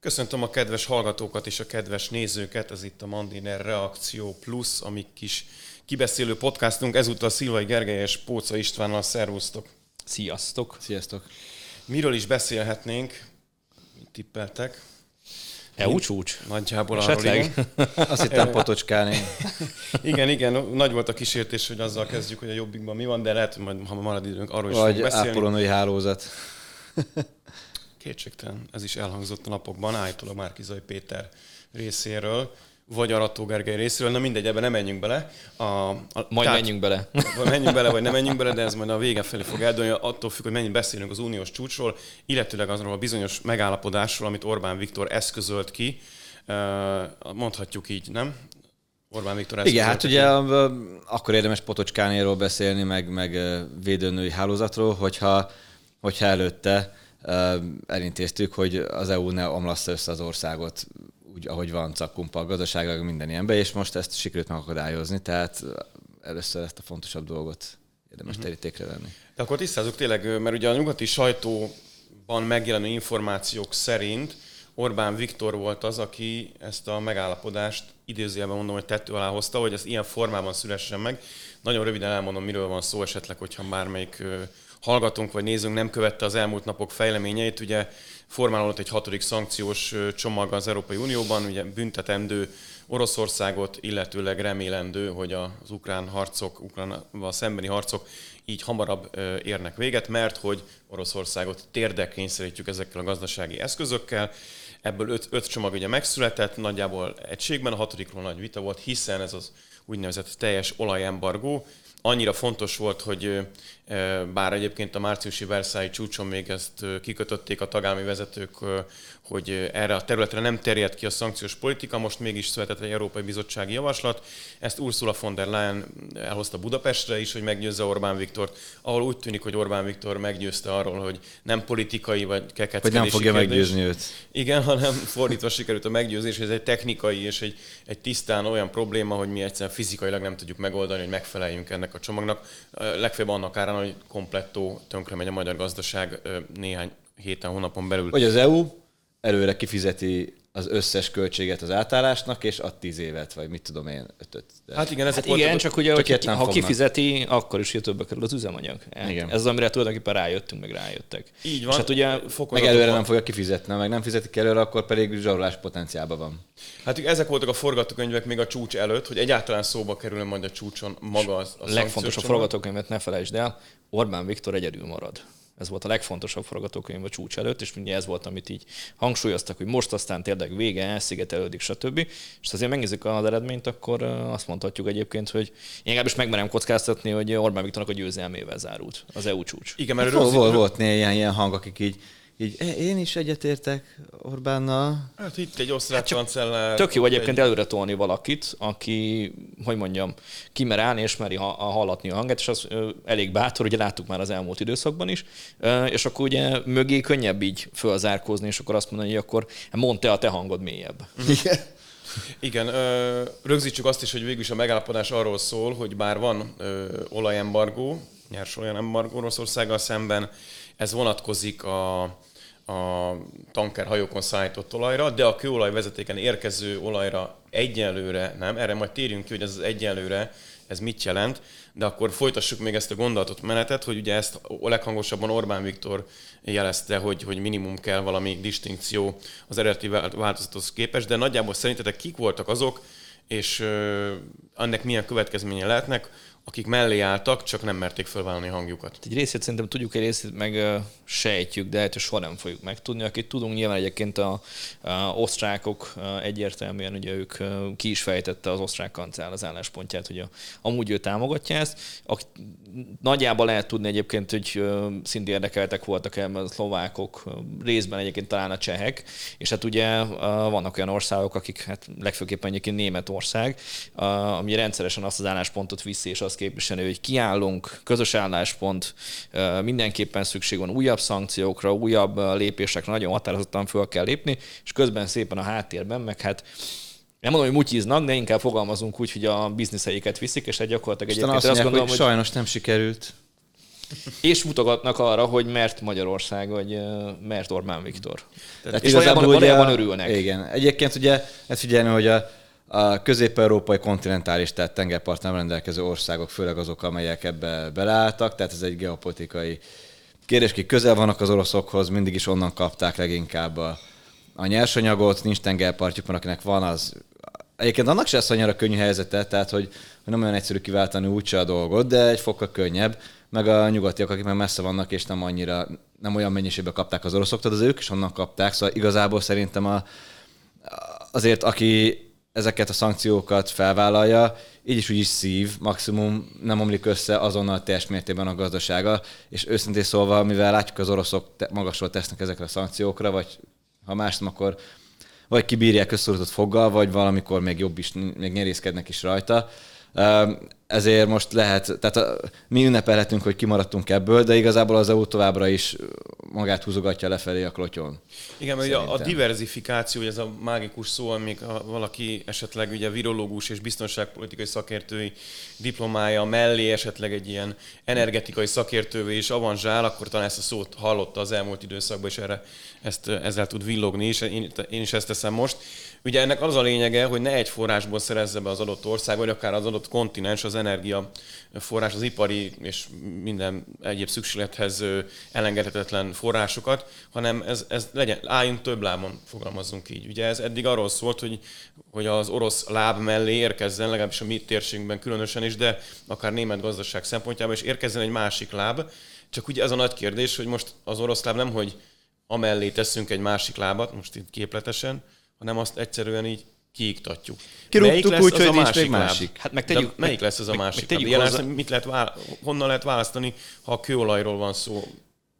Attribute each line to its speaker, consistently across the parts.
Speaker 1: Köszöntöm a kedves hallgatókat és a kedves nézőket, ez itt a Mandiner Reakció Plus, ami kis kibeszélő podcastunk, ezúttal Szilvai Gergely és Póca Istvánnal, szervusztok!
Speaker 2: Sziasztok!
Speaker 3: Sziasztok!
Speaker 1: Miről is beszélhetnénk? Mit tippeltek?
Speaker 2: EU csúcs?
Speaker 1: Nagyjából
Speaker 2: Esetleg?
Speaker 1: arról, igen.
Speaker 3: Azt hittem potocskálni.
Speaker 1: igen, igen, nagy volt a kísértés, hogy azzal kezdjük, hogy a jobbikban mi van, de lehet, hogy majd, ha marad időnk, arról is
Speaker 3: Vagy
Speaker 1: beszélni.
Speaker 3: ápolónői hálózat.
Speaker 1: Kétségtelen, ez is elhangzott a napokban, állítólag Márkizai Péter részéről, vagy Arató Gergely részéről, na mindegy, ebben nem menjünk bele. A, a,
Speaker 2: Majd tehát, menjünk bele.
Speaker 1: Vagy menjünk bele, vagy nem menjünk bele, de ez majd a vége felé fog eldőlni, attól függ, hogy mennyit beszélünk az uniós csúcsról, illetőleg azról a bizonyos megállapodásról, amit Orbán Viktor eszközölt ki, mondhatjuk így, nem? Orbán Viktor
Speaker 3: eszközölt Igen, hát ugye akkor érdemes Potocskányról beszélni, meg, meg védőnői hálózatról, hogyha, hogyha előtte elintéztük, hogy az EU ne omlassza össze az országot úgy, ahogy van cakkumpa gazdaságra, minden ilyenbe, és most ezt sikerült megakadályozni, tehát először ezt a fontosabb dolgot érdemes uh-huh. terítékre venni.
Speaker 1: De akkor tisztázzuk tényleg, mert ugye a nyugati sajtóban megjelenő információk szerint Orbán Viktor volt az, aki ezt a megállapodást idézőjelben mondom, hogy tettő alá hozta, hogy ez ilyen formában szülessen meg. Nagyon röviden elmondom, miről van szó esetleg, hogyha bármelyik hallgatónk vagy nézőnk nem követte az elmúlt napok fejleményeit. Ugye formálódott egy hatodik szankciós csomag az Európai Unióban, ugye büntetendő Oroszországot, illetőleg remélendő, hogy az ukrán harcok, ukránval szembeni harcok így hamarabb érnek véget, mert hogy Oroszországot térdek kényszerítjük ezekkel a gazdasági eszközökkel. Ebből öt, öt csomag ugye megszületett, nagyjából egységben, a hatodikról nagy vita volt, hiszen ez az úgynevezett teljes olajembargó, annyira fontos volt, hogy bár egyébként a márciusi Versailles csúcson még ezt kikötötték a tagállami vezetők, hogy erre a területre nem terjed ki a szankciós politika, most mégis született egy Európai Bizottsági Javaslat. Ezt Ursula von der Leyen elhozta Budapestre is, hogy meggyőzze Orbán Viktort, ahol úgy tűnik, hogy Orbán Viktor meggyőzte arról, hogy nem politikai vagy kekeckedési
Speaker 3: Hogy nem fogja
Speaker 1: kérdés.
Speaker 3: meggyőzni őt.
Speaker 1: Igen, hanem fordítva sikerült a meggyőzés, ez egy technikai és egy, egy tisztán olyan probléma, hogy mi egyszerűen fizikailag nem tudjuk megoldani, hogy megfeleljünk ennek a csomagnak. Legfeljebb annak árán, hogy komplettó tönkre megy a magyar gazdaság néhány héten, hónapon belül.
Speaker 3: Vagy az EU előre kifizeti az összes költséget az átállásnak, és ad tíz évet, vagy mit tudom én, ötöt.
Speaker 1: De... Hát igen,
Speaker 2: hát igen csak ugye, hogy ha fognak. kifizeti, akkor is többbe kerül az üzemanyag. Igen. Ez az, amire tulajdonképpen rájöttünk, meg rájöttek.
Speaker 1: Így van.
Speaker 3: És hát ugye meg előre nem fogja kifizetni, meg nem fizetik előre, akkor pedig zsarolás potenciálban van.
Speaker 1: Hát ezek voltak a forgatókönyvek még a csúcs előtt, hogy egyáltalán szóba kerül majd a csúcson maga az
Speaker 2: a Legfontosabb forgatókönyvet ne felejtsd el, Orbán Viktor egyedül marad. Ez volt a legfontosabb forgatókönyv a csúcs előtt, és ugye ez volt, amit így hangsúlyoztak, hogy most aztán tényleg vége, elszigetelődik, stb. És azért megnézzük az eredményt, akkor azt mondhatjuk egyébként, hogy én legalábbis megmerem kockáztatni, hogy Orbán Viktornak a győzelmével zárult az EU csúcs.
Speaker 3: Igen, mert hát, volt, volt néhány ilyen, ilyen hang, akik így így e, én is egyetértek Orbánnal.
Speaker 1: Hát itt egy osztrák hát kancellár.
Speaker 2: Tök jó egyébként egy... előre tolni valakit, aki, hogy mondjam, kimer állni és meri hallatni a hanget, és az elég bátor, ugye láttuk már az elmúlt időszakban is, és akkor ugye mögé könnyebb így fölzárkózni, és akkor azt mondani, hogy akkor mondd te a te hangod mélyebb.
Speaker 1: Igen. Igen, rögzítsük azt is, hogy végül is a megállapodás arról szól, hogy bár van olajembargó, nyers olyan embargó Oroszországgal szemben, ez vonatkozik a, a tankerhajókon szállított olajra, de a kőolaj vezetéken érkező olajra egyenlőre nem. Erre majd térjünk ki, hogy ez az egyenlőre, ez mit jelent, de akkor folytassuk még ezt a gondolatot, menetet, hogy ugye ezt a leghangosabban Orbán Viktor jelezte, hogy, hogy minimum kell valami distinkció az eredeti változathoz képest, de nagyjából szerintetek kik voltak azok, és ennek milyen következménye lehetnek, akik mellé álltak, csak nem merték felvállalni a hangjukat.
Speaker 2: Egy részét szerintem tudjuk, egy részét meg sejtjük, de hát soha nem fogjuk megtudni. Akit tudunk, nyilván egyébként a, a osztrákok egyértelműen, ugye ők uh, ki is fejtette az osztrák kancál az álláspontját, hogy a, amúgy ő támogatja ezt. A, nagyjából lehet tudni egyébként, hogy szintén érdekeltek voltak el a szlovákok, részben egyébként talán a csehek, és hát ugye vannak olyan országok, akik hát legfőképpen egyébként Németország, ami rendszeresen azt az álláspontot viszi, és azt képviselni, hogy kiállunk, közös álláspont, mindenképpen szükség van újabb szankciókra, újabb lépésekre, nagyon határozottan föl kell lépni, és közben szépen a háttérben, meg hát nem mondom, hogy mutyiznak, de inkább fogalmazunk úgy, hogy a bizniszeiket viszik, és egy gyakorlatilag
Speaker 3: egyébként azt, azt gondolom, hogy... sajnos nem sikerült.
Speaker 2: És mutogatnak arra, hogy mert Magyarország, vagy mert Orbán Viktor.
Speaker 3: Tehát és valójában, valójában örülnek. Igen. Egyébként ugye ezt figyelni, hogy a, a közép-európai kontinentális, tehát tengerpartnál rendelkező országok, főleg azok, amelyek ebbe beleálltak, tehát ez egy geopolitikai kérdés, ki közel vannak az oroszokhoz, mindig is onnan kapták leginkább a, a nyersanyagot, nincs tengerpartjuk, mert akinek van, az Egyébként annak se lesz annyira könnyű helyzete, tehát hogy, hogy nem olyan egyszerű kiváltani úgyse a dolgot, de egy fokkal könnyebb, meg a nyugatiak, akik már messze vannak, és nem annyira, nem olyan mennyiségben kapták az oroszoktól, az ők is onnan kapták, szóval igazából szerintem a, azért, aki ezeket a szankciókat felvállalja, így is úgy is szív, maximum nem omlik össze azonnal teljes mértékben a gazdasága, és őszintén szólva, mivel látjuk az oroszok te- magasról tesznek ezekre a szankciókra, vagy ha más nem, akkor vagy kibírják közszorúzott foggal, vagy valamikor még jobb is, még nyerészkednek is rajta. Ezért most lehet, tehát a, mi ünnepelhetünk, hogy kimaradtunk ebből, de igazából az EU továbbra is magát húzogatja lefelé a klotyon.
Speaker 1: Igen, mert a, a diversifikáció, ez a mágikus szó, amíg ha valaki esetleg ugye virológus és biztonságpolitikai szakértői diplomája mellé esetleg egy ilyen energetikai szakértővé is avanzsál, akkor talán ezt a szót hallotta az elmúlt időszakban, és erre ezt, ezzel tud villogni, és én, én is ezt teszem most. Ugye ennek az a lényege, hogy ne egy forrásból szerezze be az adott ország, vagy akár az adott kontinens az energia forrás, az ipari és minden egyéb szükséglethez elengedhetetlen forrásokat, hanem ez, ez legyen, álljunk több lábon, fogalmazzunk így. Ugye ez eddig arról szólt, hogy, hogy az orosz láb mellé érkezzen, legalábbis a mi térségünkben különösen is, de akár német gazdaság szempontjából is érkezzen egy másik láb. Csak ugye ez a nagy kérdés, hogy most az orosz láb nem, hogy amellé teszünk egy másik lábat, most itt képletesen, hanem azt egyszerűen így kiiktatjuk.
Speaker 3: Kirúgtuk úgy, hogy nincs még másik.
Speaker 1: Hát meg tegyük, De melyik lesz ez a másik? Meg, meg hozzá... mit lehet vála... honnan lehet választani, ha a kőolajról van szó?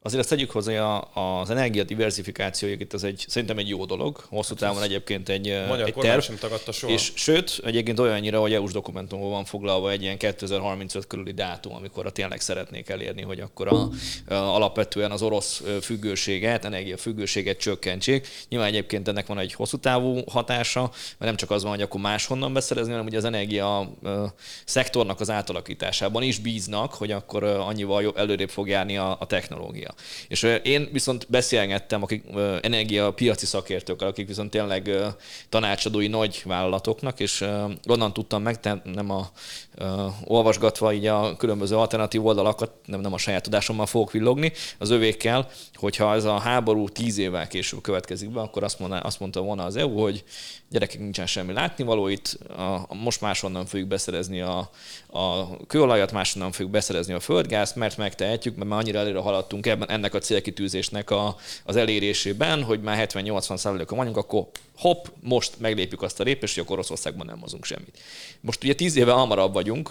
Speaker 2: Azért azt tegyük hozzá, az energia diversifikációja itt az egy, szerintem egy jó dolog. Hosszú hát távon egyébként egy, egy terv.
Speaker 1: sem tagadta soha.
Speaker 2: És sőt, egyébként olyannyira, hogy EU-s dokumentumban van foglalva egy ilyen 2035 körüli dátum, amikor a tényleg szeretnék elérni, hogy akkor a, a, alapvetően az orosz függőséget, energia függőséget csökkentsék. Nyilván egyébként ennek van egy hosszú távú hatása, mert nem csak az van, hogy akkor máshonnan beszerezni, hanem ugye az energia szektornak az átalakításában is bíznak, hogy akkor annyival előrébb fog járni a, a technológia energia. És én viszont beszélgettem akik energia piaci szakértőkkel, akik viszont tényleg tanácsadói nagy vállalatoknak, és onnan tudtam meg, nem a olvasgatva így a különböző alternatív oldalakat, nem, nem a saját tudásommal fogok villogni, az övékkel, hogyha ez a háború tíz évvel később következik be, akkor azt, mondta, azt mondta volna az EU, hogy gyerekek nincsen semmi látnivaló, itt a, most máshonnan fogjuk beszerezni a, a kőolajat, máshonnan fogjuk beszerezni a földgázt, mert megtehetjük, mert már annyira előre haladtunk ebben ennek a célkitűzésnek a, az elérésében, hogy már 70-80 százalékon vagyunk, akkor hopp, most meglépjük azt a lépést, hogy akkor Oroszországban nem hozunk semmit. Most ugye 10 éve hamarabb vagyunk,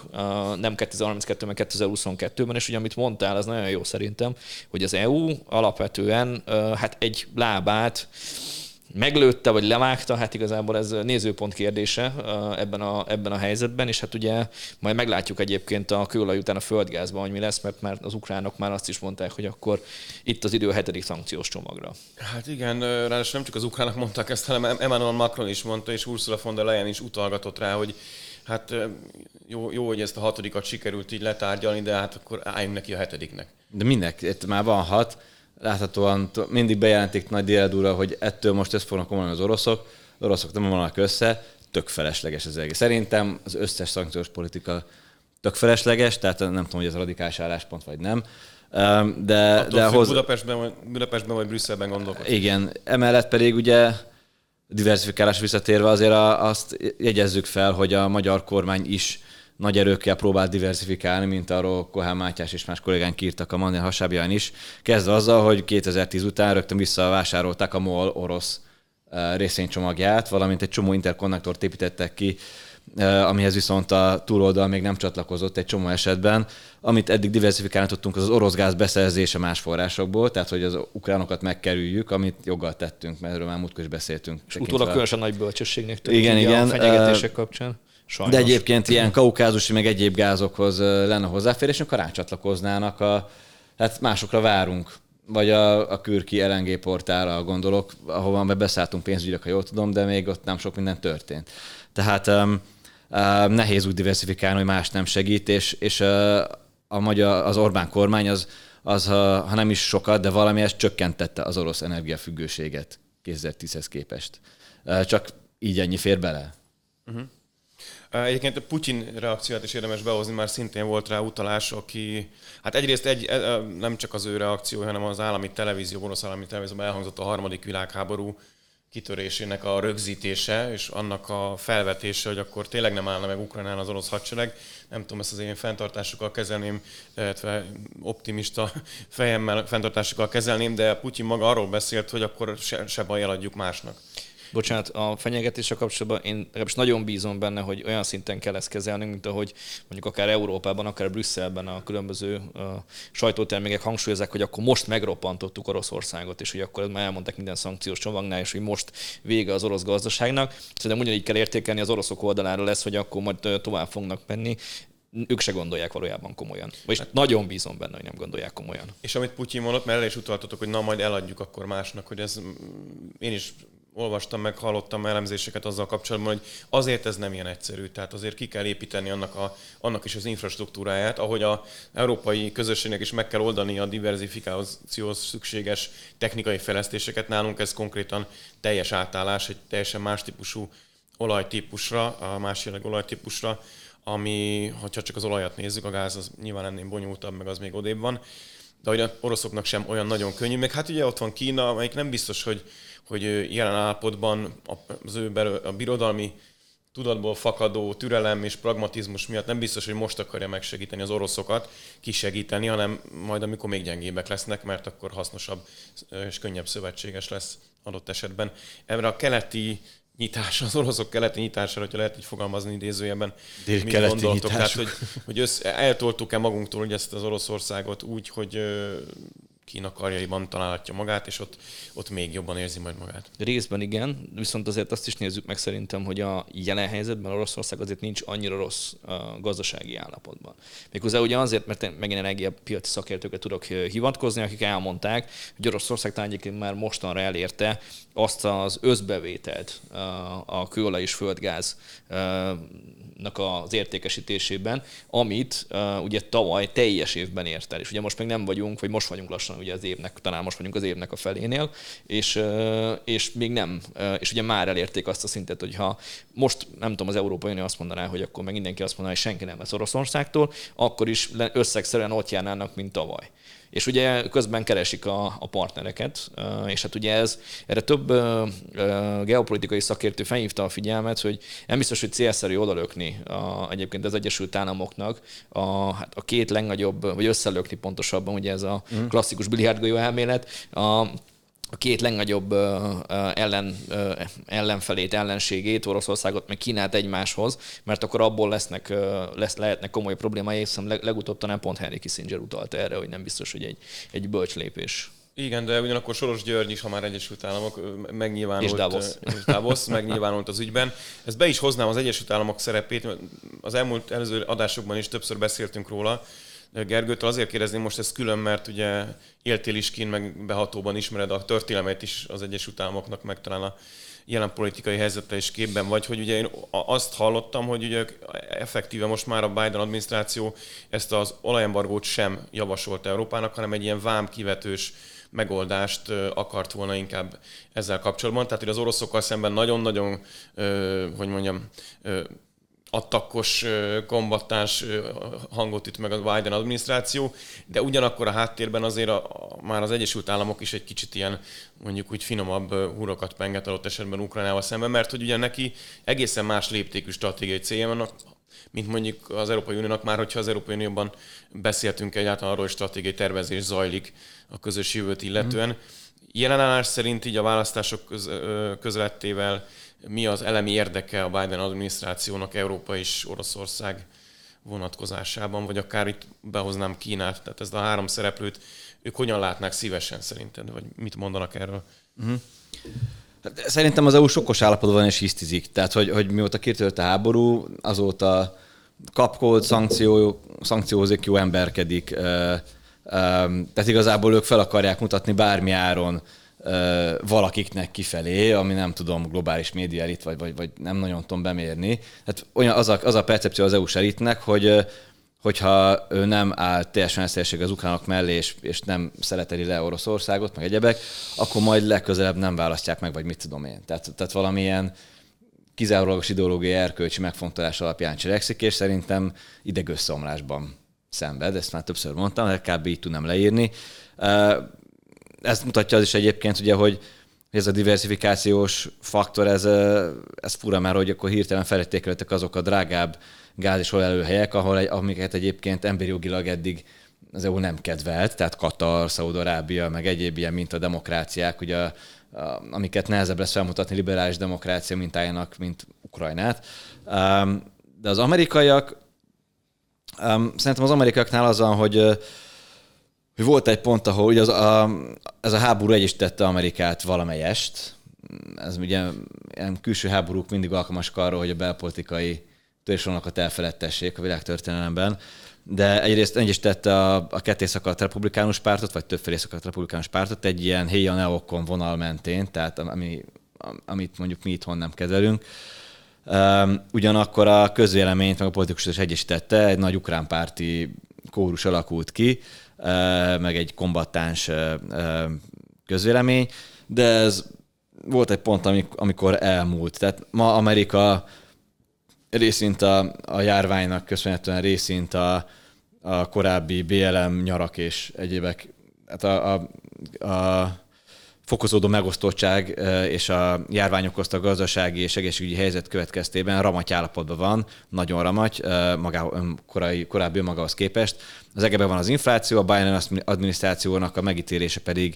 Speaker 2: nem 2032-ben, 2022-ben, és ugye amit mondtál, az nagyon jó szerintem, hogy az EU alapvetően hát egy lábát meglőtte, vagy levágta, hát igazából ez nézőpont kérdése ebben a, ebben a helyzetben, és hát ugye majd meglátjuk egyébként a kőolaj után a földgázban, hogy mi lesz, mert már az ukránok már azt is mondták, hogy akkor itt az idő a hetedik szankciós csomagra.
Speaker 1: Hát igen, ráadásul nem csak az ukránok mondták ezt, hanem Emmanuel Macron is mondta, és Ursula von der Leyen is utalgatott rá, hogy hát jó, jó, hogy ezt a hatodikat sikerült így letárgyalni, de hát akkor álljunk neki a hetediknek.
Speaker 3: De minek? Itt már van hat láthatóan mindig bejelentik nagy déledúra, hogy ettől most ezt fognak komolyan az oroszok, az oroszok nem vannak össze, tök felesleges az egész. Szerintem az összes szankciós politika tök felesleges, tehát nem tudom, hogy ez radikális álláspont vagy nem. De,
Speaker 1: Attól de hoz... Budapestben, vagy, Budapestben vagy Brüsszelben gondolkodsz.
Speaker 3: Igen, emellett pedig ugye diversifikálás visszatérve azért azt jegyezzük fel, hogy a magyar kormány is nagy erőkkel próbál diversifikálni, mint arról Kohán Mátyás és más kollégánk írtak a Mandel hasábján is. Kezdve azzal, hogy 2010 után rögtön visszavásárolták a MOL orosz eh, részvénycsomagját, valamint egy csomó interkonnektort építettek ki, eh, amihez viszont a túloldal még nem csatlakozott egy csomó esetben. Amit eddig diversifikálni tudtunk, az az orosz gáz beszerzése más forrásokból, tehát hogy az ukránokat megkerüljük, amit joggal tettünk, mert erről már múltkor is beszéltünk.
Speaker 2: És utólag különösen nagy bölcsességnek tűnik igen, igen. a fenyegetések kapcsán.
Speaker 3: Sajnos. De egyébként ilyen kaukázusi, meg egyéb gázokhoz lenne hozzáférés, akkor rácsatlakoznának a, hát másokra várunk vagy a, a Kürki LNG portára gondolok, ahova be beszálltunk pénzügyre, ha jól tudom, de még ott nem sok minden történt. Tehát um, uh, nehéz úgy diversifikálni, hogy más nem segít, és, és uh, a magyar, az Orbán kormány az, az ha, ha nem is sokat, de valami ezt csökkentette az orosz energiafüggőséget 2010-hez képest. Csak így ennyi fér bele. Uh-huh.
Speaker 1: Egyébként a Putyin reakciót is érdemes behozni, már szintén volt rá utalás, aki, hát egyrészt egy, nem csak az ő reakció, hanem az állami televízió, orosz állami televízióban elhangzott a harmadik világháború kitörésének a rögzítése, és annak a felvetése, hogy akkor tényleg nem állna meg Ukrajnán az orosz hadsereg. Nem tudom, ezt az én fenntartásokkal kezelném, illetve optimista fejemmel fenntartásokkal kezelném, de Putyin maga arról beszélt, hogy akkor se, se baj, eladjuk másnak.
Speaker 2: Bocsánat, a fenyegetéssel kapcsolatban én legalábbis nagyon bízom benne, hogy olyan szinten kell ezt kezelnünk, mint ahogy mondjuk akár Európában, akár Brüsszelben a különböző uh, sajtótermékek hangsúlyozzák, hogy akkor most megroppantottuk Oroszországot, és hogy akkor már elmondták minden szankciós csomagnál, és hogy most vége az orosz gazdaságnak. Szerintem ugyanígy kell értékelni az oroszok oldalára lesz, hogy akkor majd tovább fognak menni ők se gondolják valójában komolyan. Vagyis hát, nagyon bízom benne, hogy nem gondolják komolyan.
Speaker 1: És amit Putyin mondott, mert el is utaltatok, hogy na majd eladjuk akkor másnak, hogy ez én is olvastam meg, hallottam elemzéseket azzal kapcsolatban, hogy azért ez nem ilyen egyszerű. Tehát azért ki kell építeni annak, a, annak is az infrastruktúráját, ahogy a európai közösségnek is meg kell oldani a diversifikációhoz szükséges technikai fejlesztéseket. Nálunk ez konkrétan teljes átállás, egy teljesen más típusú olajtípusra, a más jelleg olajtípusra, ami, ha csak az olajat nézzük, a gáz az nyilván ennél bonyolultabb, meg az még odébb van, de hogy oroszoknak sem olyan nagyon könnyű. Meg hát ugye ott van Kína, amelyik nem biztos, hogy hogy jelen állapotban az ő a birodalmi tudatból fakadó türelem és pragmatizmus miatt nem biztos, hogy most akarja megsegíteni az oroszokat, kisegíteni, hanem majd amikor még gyengébbek lesznek, mert akkor hasznosabb és könnyebb szövetséges lesz adott esetben. Ebben a keleti nyitás, az oroszok keleti nyitására, hogyha lehet így fogalmazni idézőjelben, mit gondoltok? Tehát, hogy, hogy össze, eltoltuk-e magunktól hogy ezt az Oroszországot úgy, hogy Kína karjaiban találhatja magát, és ott, ott még jobban érzi majd magát.
Speaker 2: Részben igen, viszont azért azt is nézzük meg szerintem, hogy a jelen helyzetben Oroszország azért nincs annyira rossz a gazdasági állapotban. Méghozzá ugye azért, mert megint energiapiaci szakértőket tudok hivatkozni, akik elmondták, hogy Oroszország talán egyébként már mostanra elérte azt az összbevételt a kőolaj és földgáz az értékesítésében, amit uh, ugye tavaly teljes évben ért el. És ugye most még nem vagyunk, vagy most vagyunk lassan ugye az évnek, talán most vagyunk az évnek a felénél, és, uh, és még nem, uh, és ugye már elérték azt a szintet, hogy ha most nem tudom, az Európai Unió azt mondaná, hogy akkor meg mindenki azt mondaná, hogy senki nem lesz Oroszországtól, akkor is összegszerűen ott járnának, mint tavaly. És ugye közben keresik a, a partnereket, és hát ugye ez, erre több geopolitikai szakértő felhívta a figyelmet, hogy nem biztos, hogy célszerű odalökni a, egyébként az Egyesült Államoknak a, hát a két legnagyobb, vagy összelökni pontosabban, ugye ez a mm. klasszikus biliárdgolyó elmélet, a, a két legnagyobb ellen, ellenfelét, ellenségét, Oroszországot meg Kínát egymáshoz, mert akkor abból lesznek, lesz, lehetnek komoly problémái, hiszem legutóbb talán pont Henry Kissinger utalta erre, hogy nem biztos, hogy egy, egy bölcs lépés.
Speaker 1: Igen, de ugyanakkor Soros György is, ha már Egyesült Államok megnyilvánult, és Davos. és Davos megnyilvánult az ügyben. Ezt be is hoznám az Egyesült Államok szerepét, az elmúlt előző adásokban is többször beszéltünk róla, Gergőtől azért kérdezném most ezt külön, mert ugye éltél is kín, meg behatóban ismered a történelmet is az Egyesült Államoknak, meg talán a jelen politikai helyzete is képben vagy, hogy ugye én azt hallottam, hogy ugye effektíve most már a Biden adminisztráció ezt az olajembargót sem javasolt Európának, hanem egy ilyen vám kivetős megoldást akart volna inkább ezzel kapcsolatban. Tehát, hogy az oroszokkal szemben nagyon-nagyon, hogy mondjam, attakkos, kombattáns hangot üt meg a Biden adminisztráció, de ugyanakkor a háttérben azért a, a, már az Egyesült Államok is egy kicsit ilyen mondjuk úgy finomabb húrokat penget adott esetben Ukrajnával szemben, mert hogy ugye neki egészen más léptékű stratégiai célja vannak, mint mondjuk az Európai Uniónak már, hogyha az Európai Unióban beszéltünk egyáltalán arról, hogy stratégiai tervezés zajlik a közös jövőt illetően. Mm. Jelenállás szerint így a választások köz, közelettével mi az elemi érdeke a Biden adminisztrációnak Európa és Oroszország vonatkozásában, vagy akár itt behoznám Kínát, tehát ez a három szereplőt, ők hogyan látnák szívesen szerinted, vagy mit mondanak erről? Uh-huh.
Speaker 3: Szerintem az EU sokos állapotban is hisztizik. Tehát, hogy, hogy mióta kitört a háború, azóta kapkolt, szankció, szankciózik, jó emberkedik. Tehát igazából ők fel akarják mutatni bármi áron valakiknek kifelé, ami nem tudom, globális média elit, vagy, vagy, vagy nem nagyon tudom bemérni. Tehát olyan az a, az a percepció az EU-s elitnek, hogy, hogyha ő nem áll teljesen egyszerűség az ukránok mellé, és, és nem szereteli le Oroszországot, meg egyebek, akkor majd legközelebb nem választják meg, vagy mit tudom én. Tehát, tehát valamilyen kizárólagos ideológiai erkölcsi megfontolás alapján cselekszik, és szerintem idegösszeomlásban szenved, ezt már többször mondtam, de kb. így tudnám leírni. Ezt mutatja az is egyébként, ugye, hogy ez a diversifikációs faktor, ez, ez fura már, hogy akkor hirtelen felértékelődtek azok a drágább gáz és olajhelyek, ahol egy, amiket egyébként emberi jogilag eddig az EU nem kedvelt, tehát Katar, Szaúd-Arábia, meg egyéb ilyen mint a demokráciák, ugye, a, a, amiket nehezebb lesz felmutatni liberális demokrácia mintájának, mint Ukrajnát. De az amerikaiak, um, szerintem az amerikaiaknál az van, hogy hogy volt egy pont, ahol ugye az, a, ez a háború egy is tette Amerikát valamelyest. Ez ugye ilyen külső háborúk mindig alkalmasak arra, hogy a belpolitikai törésvonakat elfeledtessék a világtörténelemben. De egyrészt egy is tette a, a ketté szakadt republikánus pártot, vagy többfelé szakadt republikánus pártot egy ilyen héja neokon vonal mentén, tehát ami, amit mondjuk mi itthon nem kedvelünk. Um, ugyanakkor a közvéleményt, meg a politikus is egyesítette, egy nagy ukrán párti kórus alakult ki, meg egy kombattáns közvélemény, de ez volt egy pont, amikor elmúlt. Tehát ma Amerika részint a, a járványnak köszönhetően részint a, a korábbi BLM nyarak és egyébek, hát a, a, a fokozódó megosztottság és a járvány okozta gazdasági és egészségügyi helyzet következtében ramaty állapotban van, nagyon ramaty, magá, korai, korábbi magához képest. Az egekben van az infláció, a Biden adminisztrációnak a megítélése pedig,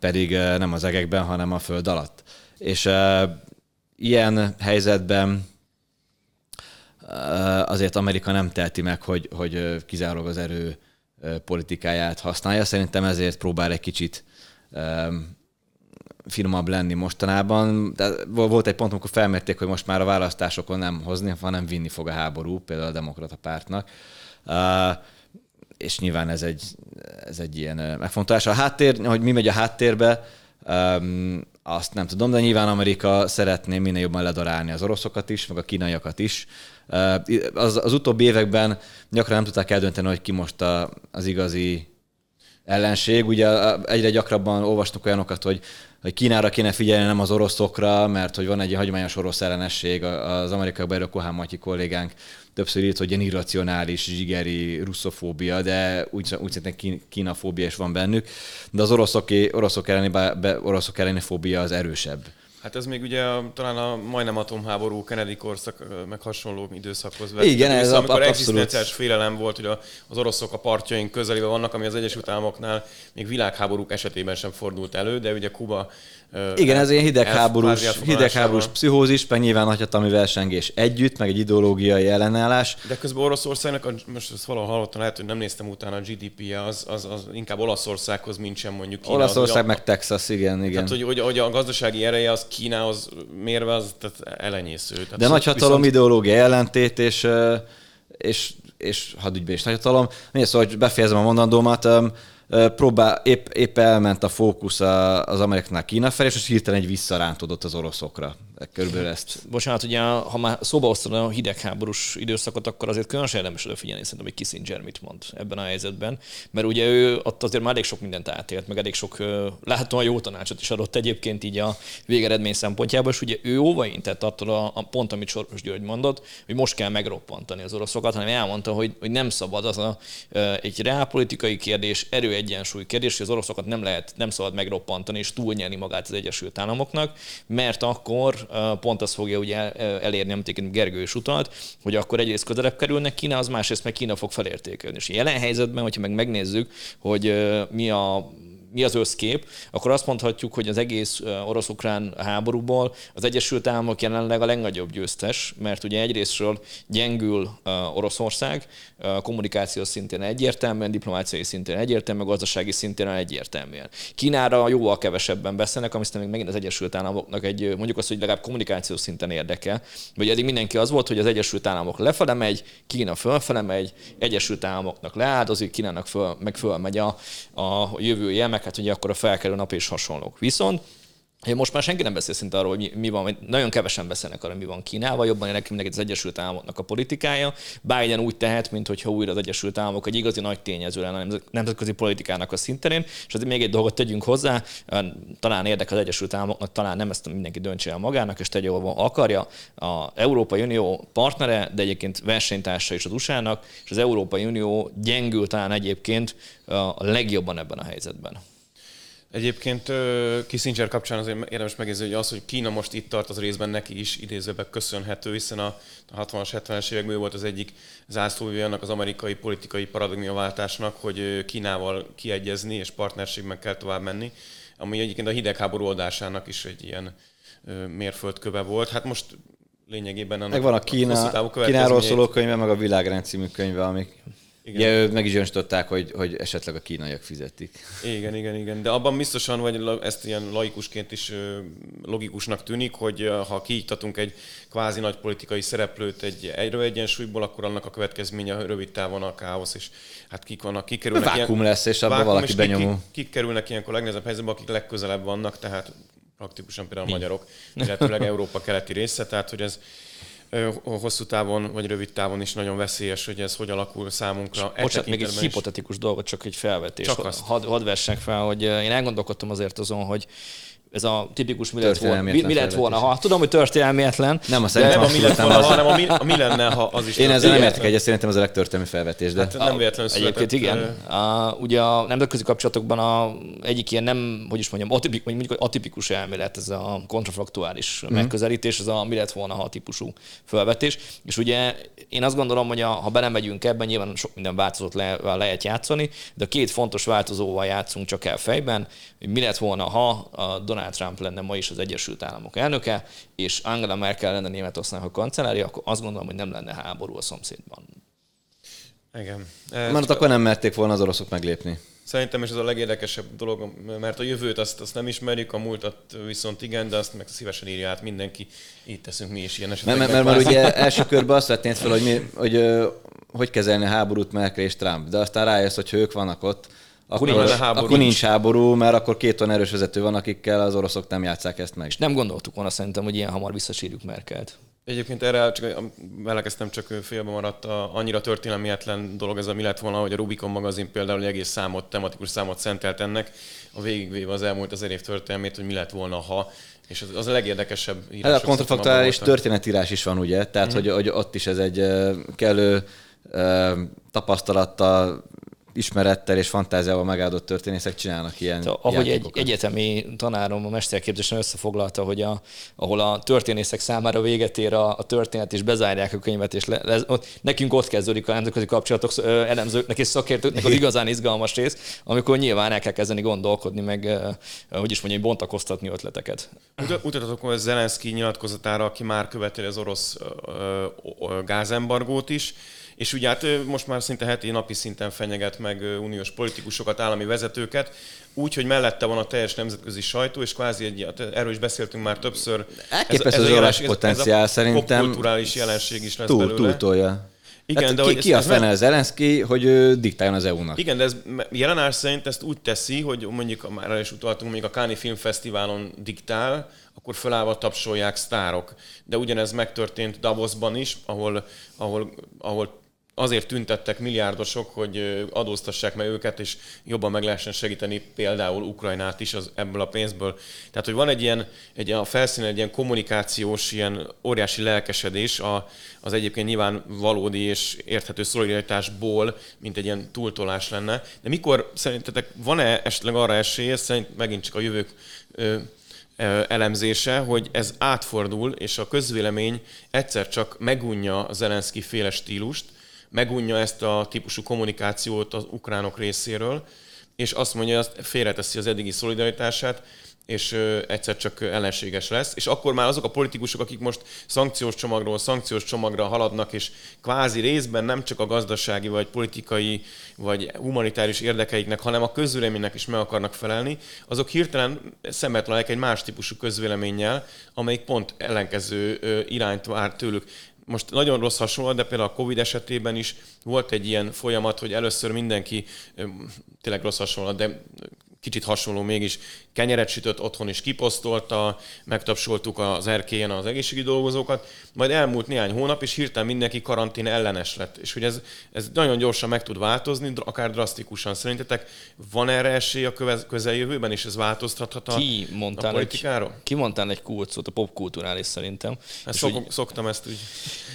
Speaker 3: pedig nem az egekben, hanem a föld alatt. És ilyen helyzetben azért Amerika nem teheti meg, hogy, hogy kizárólag az erő politikáját használja. Szerintem ezért próbál egy kicsit finomabb lenni mostanában. De volt egy pont, amikor felmérték, hogy most már a választásokon nem hozni, hanem vinni fog a háború, például a demokrata pártnak. Uh, és nyilván ez egy, ez egy ilyen megfontolás. A háttér, hogy mi megy a háttérbe, um, azt nem tudom, de nyilván Amerika szeretné minél jobban ledarálni az oroszokat is, meg a kínaiakat is. Az, az utóbbi években gyakran nem tudták eldönteni, hogy ki most a, az igazi ellenség. Ugye egyre gyakrabban olvastunk olyanokat, hogy hogy Kínára kéne figyelni, nem az oroszokra, mert hogy van egy hagyományos orosz ellenesség, az amerikai Bajra Kohán Matyi kollégánk többször írt, hogy ilyen irracionális, zsigeri russzofóbia, de úgy, úgy szerintem kínafóbia is van bennük, de az oroszok, oroszok, elleni, be, oroszok elleni fóbia az erősebb.
Speaker 1: Hát ez még ugye talán a majdnem atomháború Kennedy korszak, meg hasonló időszakhoz
Speaker 3: vett. Igen, ez
Speaker 1: amikor egzisztenciális félelem volt, hogy az oroszok a partjaink közelében vannak, ami az Egyesült Államoknál még világháborúk esetében sem fordult elő, de ugye Kuba
Speaker 3: igen, ez ilyen hidegháborús, hidegháborús pszichózis, meg nyilván nagyhatalmi versengés együtt, meg egy ideológiai ellenállás.
Speaker 1: De közben Oroszországnak, most ezt valahol hallottam, lehet, hogy nem néztem utána a GDP-je, az, az, az inkább Olaszországhoz, mint sem mondjuk
Speaker 3: Kína. Olaszország, meg Texas, igen, igen.
Speaker 1: Tehát, hogy, hogy, hogy, a gazdasági ereje az Kínához mérve az tehát elenyésző. Tehát
Speaker 3: De nagyhatalom viszont... ideológia ellentét, és, és, és hadügyben is nagyhatalom. Nézd, szóval, hogy befejezem a mondandómat, próbál, épp, épp elment a fókusz az amerikánál Kína felé, és hirtelen egy visszarántodott az oroszokra. Körülbelül ezt.
Speaker 2: Bocsánat, ugye ha már szóba hoztad a hidegháborús időszakot, akkor azért különösen érdemes odafigyelni szerintem, hogy Kissinger mit mond ebben a helyzetben. Mert ugye ő ott azért már elég sok mindent átélt, meg elég sok láthatóan jó tanácsot is adott egyébként így a végeredmény szempontjából, és ugye ő óvaintett attól a, a pont, amit Soros György mondott, hogy most kell megroppantani az oroszokat, hanem elmondta, hogy, hogy nem szabad az a, egy reálpolitikai kérdés, erő egyensúly kérdés, hogy az oroszokat nem lehet, nem szabad megroppantani és túlnyelni magát az Egyesült Államoknak, mert akkor pont azt fogja ugye elérni, amit Gergő is utalt, hogy akkor egyrészt közelebb kerülnek az másrészt meg Kína fog felértékelni. És jelen helyzetben, hogyha meg megnézzük, hogy mi a mi az összkép, akkor azt mondhatjuk, hogy az egész orosz-ukrán háborúból az Egyesült Államok jelenleg a legnagyobb győztes, mert ugye egyrésztről gyengül Oroszország, kommunikációs szintén egyértelműen, diplomáciai szintén egyértelműen, gazdasági szintén egyértelműen. Kínára jóval kevesebben beszélnek, ami még megint az Egyesült Államoknak egy, mondjuk azt, hogy legalább kommunikációs szinten érdekel. Vagy eddig mindenki az volt, hogy az Egyesült Államok lefele megy, Kína fölfele megy, Egyesült Államoknak leáldozik, Kínának föl, meg fölmegy a, a jövője, meg hát ugye akkor a felkelő nap és hasonlók. Viszont most már senki nem beszél szinte arról, hogy mi, van, nagyon kevesen beszélnek arról, mi van Kínával, jobban nekünk mindenki az Egyesült Államoknak a politikája. Biden úgy tehet, mintha újra az Egyesült Államok egy igazi nagy tényező lenne a nemzetközi politikának a szinterén. És azért még egy dolgot tegyünk hozzá, talán érdekel az Egyesült Államoknak, talán nem ezt mindenki döntse el magának, és tegye, ahol akarja. A Európai Unió partnere, de egyébként versenytársa is az USA-nak, és az Európai Unió gyengül talán egyébként a legjobban ebben a helyzetben.
Speaker 1: Egyébként Kissinger kapcsán azért érdemes megjegyezni, hogy az, hogy Kína most itt tart, az részben neki is idézőben köszönhető, hiszen a 60-as, 70-es években volt az egyik zászlóvivő annak az amerikai politikai paradigmaváltásnak, hogy Kínával kiegyezni és partnerségben kell tovább menni, ami egyébként a hidegháború oldásának is egy ilyen mérföldköve volt. Hát most lényegében
Speaker 3: annak Meg van a, Kína, Kínáról szóló könyve, meg a Világrend című könyve, amik igen. Ugye meg is önstották, hogy, hogy esetleg a kínaiak fizetik.
Speaker 1: Igen, igen, igen. De abban biztosan, hogy ezt ilyen laikusként is logikusnak tűnik, hogy ha kiiktatunk egy kvázi nagy politikai szereplőt egy egyről egyensúlyból, akkor annak a következménye rövid távon a káosz, és hát kik vannak, kik kerülnek
Speaker 3: Vákum ilyen, lesz, és abban valaki benyomó. Kik,
Speaker 1: kik, kerülnek ilyenkor legnehezebb helyzetbe, akik legközelebb vannak, tehát praktikusan például a magyarok, illetőleg Európa keleti része, tehát hogy ez hosszú távon vagy rövid távon is nagyon veszélyes, hogy ez hogy alakul számunkra.
Speaker 2: E Bocsánat, még egy hipotetikus dolgot, csak egy felvetés. Csak. Hadd had fel, hogy én elgondolkodtam azért azon, hogy ez a tipikus mi lett volna, mi, mi lett volna ha. Tudom, hogy történelmietlen.
Speaker 3: Nem, a szerintem
Speaker 1: nem a mi lett volna, az... hanem a mi, a mi lenne, ha az is
Speaker 3: Én ezzel nem értek egyet, szerintem ez a legtörténelmi felvetés. De... Hát
Speaker 1: nem véletlenül
Speaker 2: született. Egyébként igen. A, ugye a nemzetközi kapcsolatokban a, egyik ilyen nem, hogy is mondjam, atipik, mondjuk atipikus elmélet, ez a kontrafaktuális mm. megközelítés, ez a mi lett volna, ha típusú felvetés. És ugye én azt gondolom, hogy a, ha belemegyünk ebben, nyilván sok minden változott le, lehet játszani, de a két fontos változóval játszunk csak el fejben, hogy mi lett volna, ha a Donald Donald Trump lenne ma is az Egyesült Államok elnöke, és Angela Merkel lenne Németországnak a kancellárja, akkor azt gondolom, hogy nem lenne háború a szomszédban.
Speaker 1: Igen.
Speaker 3: Mert akkor nem merték volna az oroszok meglépni.
Speaker 1: Szerintem is ez a legérdekesebb dolog, mert a jövőt azt, azt nem ismerjük, a múltat viszont igen, de azt meg szívesen írja át mindenki. Így teszünk mi is ilyen esetekben.
Speaker 3: Mert, mert, mert ugye első körben azt vetnéd fel, hogy, mi, hogy hogy kezelni a háborút Merkel és Trump, de aztán rájössz, hogy ők vannak ott, akkor, nincs, háború. akkor nincs háború, mert akkor két olyan erős vezető van, akikkel az oroszok nem játszák ezt meg.
Speaker 2: És nem gondoltuk volna szerintem, hogy ilyen hamar visszasírjuk Merkelt.
Speaker 1: Egyébként erre csak belekezdtem, csak félbe maradt a, annyira történelmietlen dolog ez a mi lett volna, hogy a Rubicon magazin például egy egész számot, tematikus számot szentelt ennek, a végigvéve az elmúlt ezer év történelmét, hogy mi lett volna, ha és az, az a legérdekesebb
Speaker 3: írás. Hát a kontrafaktuális történetírás is van, ugye? Tehát, mm-hmm. hogy, hogy ott is ez egy kellő tapasztalattal ismerettel és fantáziával megáldott történészek csinálnak ilyen Tehát,
Speaker 2: Ahogy egy egyetemi tanárom a mesterképzésen összefoglalta, hogy a, ahol a történészek számára véget ér a, a történet, és bezárják a könyvet, és le, le, ott, nekünk ott kezdődik a nemzetközi kapcsolatok elemzőknek és szakértőknek az igazán izgalmas rész, amikor nyilván el kell kezdeni gondolkodni, meg hogy is mondjam, bontakoztatni ötleteket.
Speaker 1: Utatatok hogy Zelenszky nyilatkozatára, aki már követeli az orosz gázembargót is, és ugye hát most már szinte heti napi szinten fenyeget meg uniós politikusokat, állami vezetőket, úgy, hogy mellette van a teljes nemzetközi sajtó, és kvázi egy, hát erről is beszéltünk már többször.
Speaker 3: Elképesztő ez, ez, a jelens, potenciál ez, szerintem.
Speaker 1: kulturális jelenség is lesz
Speaker 3: túl,
Speaker 1: belőle.
Speaker 3: Túltolja. Igen, hát de ki, ki a fene Zelenszky, hogy ő diktáljon az EU-nak?
Speaker 1: Igen, de ez jelenállás szerint ezt úgy teszi, hogy mondjuk már is utaltunk, mondjuk a Káni Filmfesztiválon diktál, akkor fölállva tapsolják sztárok. De ugyanez megtörtént Davosban is, ahol, ahol, ahol azért tüntettek milliárdosok, hogy adóztassák meg őket, és jobban meg lehessen segíteni például Ukrajnát is az, ebből a pénzből. Tehát, hogy van egy ilyen, egy a felszínen egy ilyen kommunikációs, ilyen óriási lelkesedés a, az egyébként nyilván valódi és érthető szolidaritásból, mint egy ilyen túltolás lenne. De mikor szerintetek van-e esetleg arra esély, szerint megint csak a jövők ö, elemzése, hogy ez átfordul, és a közvélemény egyszer csak megunja az Zelenszky féle stílust, megunja ezt a típusú kommunikációt az ukránok részéről, és azt mondja, hogy azt félreteszi az eddigi szolidaritását, és egyszer csak ellenséges lesz. És akkor már azok a politikusok, akik most szankciós csomagról szankciós csomagra haladnak, és kvázi részben nem csak a gazdasági, vagy politikai, vagy humanitárius érdekeiknek, hanem a közvéleménynek is meg akarnak felelni, azok hirtelen szemet egy más típusú közvéleménnyel, amelyik pont ellenkező irányt vár tőlük most nagyon rossz hasonlat, de például a Covid esetében is volt egy ilyen folyamat, hogy először mindenki, tényleg rossz hasonlat, de kicsit hasonló mégis, kenyeret sütött, otthon is kiposztolta, megtapsoltuk az erkélyen az egészségügyi dolgozókat, majd elmúlt néhány hónap, és hirtelen mindenki karantén ellenes lett. És hogy ez, ez nagyon gyorsan meg tud változni, akár drasztikusan. Szerintetek van erre esély a közeljövőben, és ez változtathat a,
Speaker 2: ki a politikáról? Egy, ki mondtál egy kulcsot, a popkulturális szerintem.
Speaker 1: Ezt szok, úgy, szoktam ezt úgy.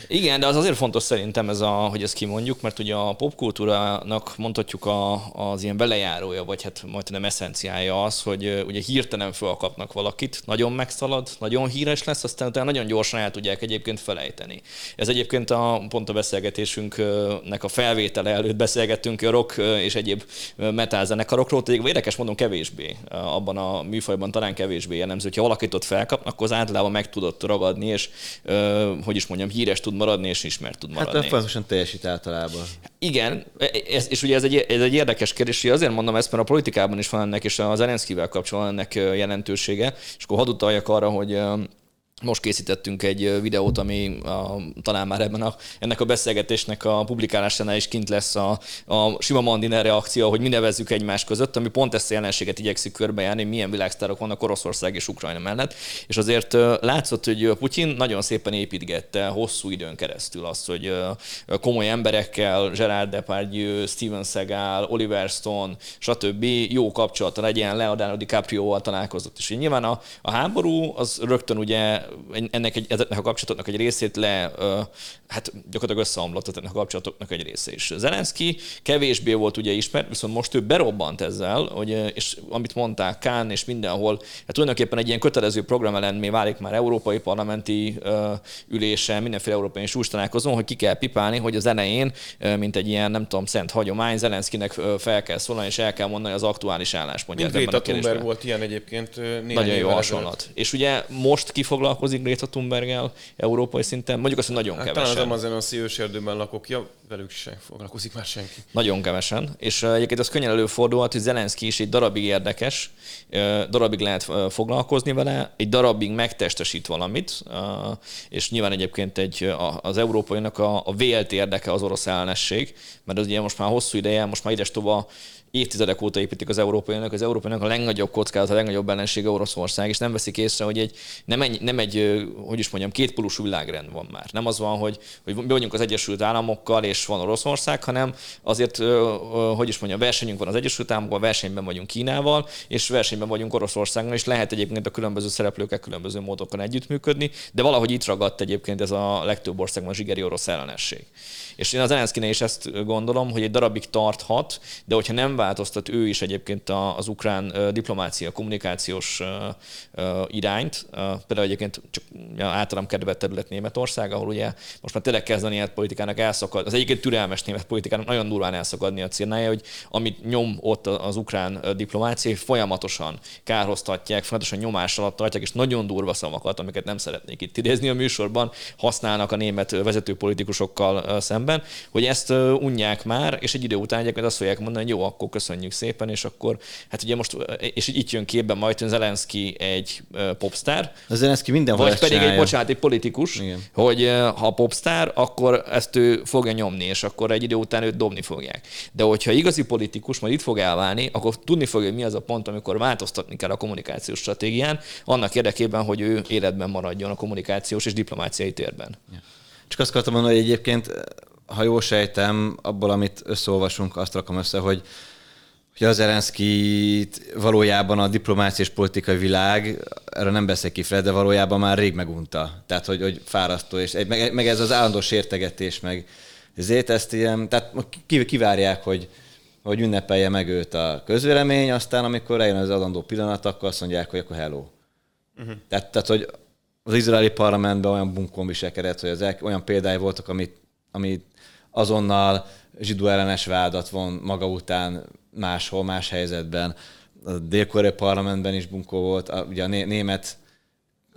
Speaker 2: Igen, de az azért fontos szerintem, ez a, hogy ezt kimondjuk, mert ugye a popkultúrának mondhatjuk a, az ilyen belejárója, vagy hát majdnem eszenciája az, hogy ugye hirtelen felkapnak valakit, nagyon megszalad, nagyon híres lesz, aztán utána nagyon gyorsan el tudják egyébként felejteni. Ez egyébként a, pont a beszélgetésünknek a felvétele előtt beszélgettünk a rock és egyéb metal zenekarokról, tehát érdekes mondom kevésbé abban a műfajban talán kevésbé jellemző. Ha valakit ott felkapnak, akkor az általában meg tudott ragadni, és hogy is mondjam, híres tud maradni, és ismert tud hát, maradni.
Speaker 3: Hát folyamatosan teljesít általában.
Speaker 2: Igen, ez, és ugye ez egy, ez egy érdekes kérdés, hogy azért mondom ezt, mert a politikában is van ennek, és a Zelenszkivel kapcsolatban ennek jelentősége, és akkor hadd utaljak arra, hogy most készítettünk egy videót, ami a, talán már ebben a, ennek a beszélgetésnek a publikálásánál is kint lesz a, a sima Mandiner reakció, hogy mi nevezzük egymás között, ami pont ezt a jelenséget igyekszik körbejárni, milyen világsztárok vannak Oroszország és Ukrajna mellett. És azért látszott, hogy Putyin nagyon szépen építgette hosszú időn keresztül azt, hogy komoly emberekkel, Gerard Depardieu, Steven Seagal, Oliver Stone, stb. jó kapcsolata legyen, Leonardo DiCaprio-val találkozott. És nyilván a, a háború az rögtön ugye ennek, egy, ennek a kapcsolatoknak egy részét le, hát gyakorlatilag összeomlott ennek a kapcsolatoknak egy része is. Zelenszky kevésbé volt ugye ismert, viszont most ő berobbant ezzel, hogy, és amit mondták, Kán és mindenhol, hát tulajdonképpen egy ilyen kötelező program ellenmé válik már európai parlamenti ülése, mindenféle európai és találkozón, hogy ki kell pipálni, hogy az elején, mint egy ilyen, nem tudom, szent hagyomány, Zelenszkinek fel kell szólani, és el kell mondani az aktuális álláspontját.
Speaker 1: Mint Greta Thunberg volt ilyen egyébként
Speaker 2: Nagyon jó hasonlat. És ugye most kifoglalkozik foglalkozik Greta thunberg európai szinten? Mondjuk azt, hogy nagyon hát, kevesen.
Speaker 1: Talán az Amazonon szíves erdőben lakok, ja, velük se foglalkozik már senki.
Speaker 2: Nagyon kevesen. És egyébként az könnyen előfordulhat, hogy Zelenszky is egy darabig érdekes, darabig lehet foglalkozni vele, egy darabig megtestesít valamit, és nyilván egyébként egy, az európainak a, a vélt érdeke az orosz ellenesség, mert az ugye most már hosszú ideje, most már ides tovább évtizedek óta építik az európaiak, az európaiak a legnagyobb kockázat, a legnagyobb ellensége Oroszország, és nem veszik észre, hogy egy, nem, egy, nem egy, hogy is mondjam, két polusú világrend van már. Nem az van, hogy, hogy mi vagyunk az Egyesült Államokkal, és van Oroszország, hanem azért, hogy is mondjam, versenyünk van az Egyesült Államokkal, versenyben vagyunk Kínával, és versenyben vagyunk Oroszországgal, és lehet egyébként a különböző szereplőkkel különböző módokon együttműködni, de valahogy itt ragadt egyébként ez a legtöbb országban a zsigeri orosz ellenesség. És én az Zelenszkinél is ezt gondolom, hogy egy darabig tarthat, de hogyha nem változtat ő is egyébként az ukrán diplomácia, kommunikációs irányt, például egyébként csak általam kedvelt terület Németország, ahol ugye most már tényleg kezd a német politikának elszakad, az egyébként türelmes német politikának nagyon durván elszakadni a célnája, hogy amit nyom ott az ukrán diplomácia, folyamatosan kárhoztatják, folyamatosan nyomás alatt tartják, és nagyon durva szavakat, amiket nem szeretnék itt idézni a műsorban, használnak a német vezető politikusokkal szemben, hogy ezt unják már, és egy idő után egyébként azt fogják mondani, hogy jó, akkor köszönjük szépen, és akkor, hát ugye most, és itt jön képbe majd Zelenszky egy popstar.
Speaker 3: A Zelenszky mindenhol
Speaker 2: Vagy pedig csinálja. egy, bocsánat, egy politikus, Igen. hogy ha popstar, akkor ezt ő fogja nyomni, és akkor egy idő után őt dobni fogják. De hogyha igazi politikus majd itt fog elválni, akkor tudni fogja, hogy mi az a pont, amikor változtatni kell a kommunikációs stratégián, annak érdekében, hogy ő életben maradjon a kommunikációs és diplomáciai térben. Ja.
Speaker 3: Csak azt akartam mondani, hogy egyébként ha jól sejtem, abból, amit összeolvasunk, azt rakom össze, hogy hogy az Zelenszky valójában a diplomácia és politikai világ, erre nem beszél ki Fred, de valójában már rég megunta. Tehát, hogy, hogy fárasztó, és meg, meg ez az állandó sértegetés, meg ezért ezt ilyen, tehát kivárják, hogy, hogy ünnepelje meg őt a közvélemény, aztán amikor eljön az adandó pillanat, akkor azt mondják, hogy akkor hello. Uh-huh. Tehát, tehát, hogy az izraeli parlamentben olyan bunkon viselkedett, hogy az olyan példái voltak, amit, amit azonnal zsidó ellenes vádat von maga után máshol, más helyzetben. A dél parlamentben is bunkó volt, a, ugye a német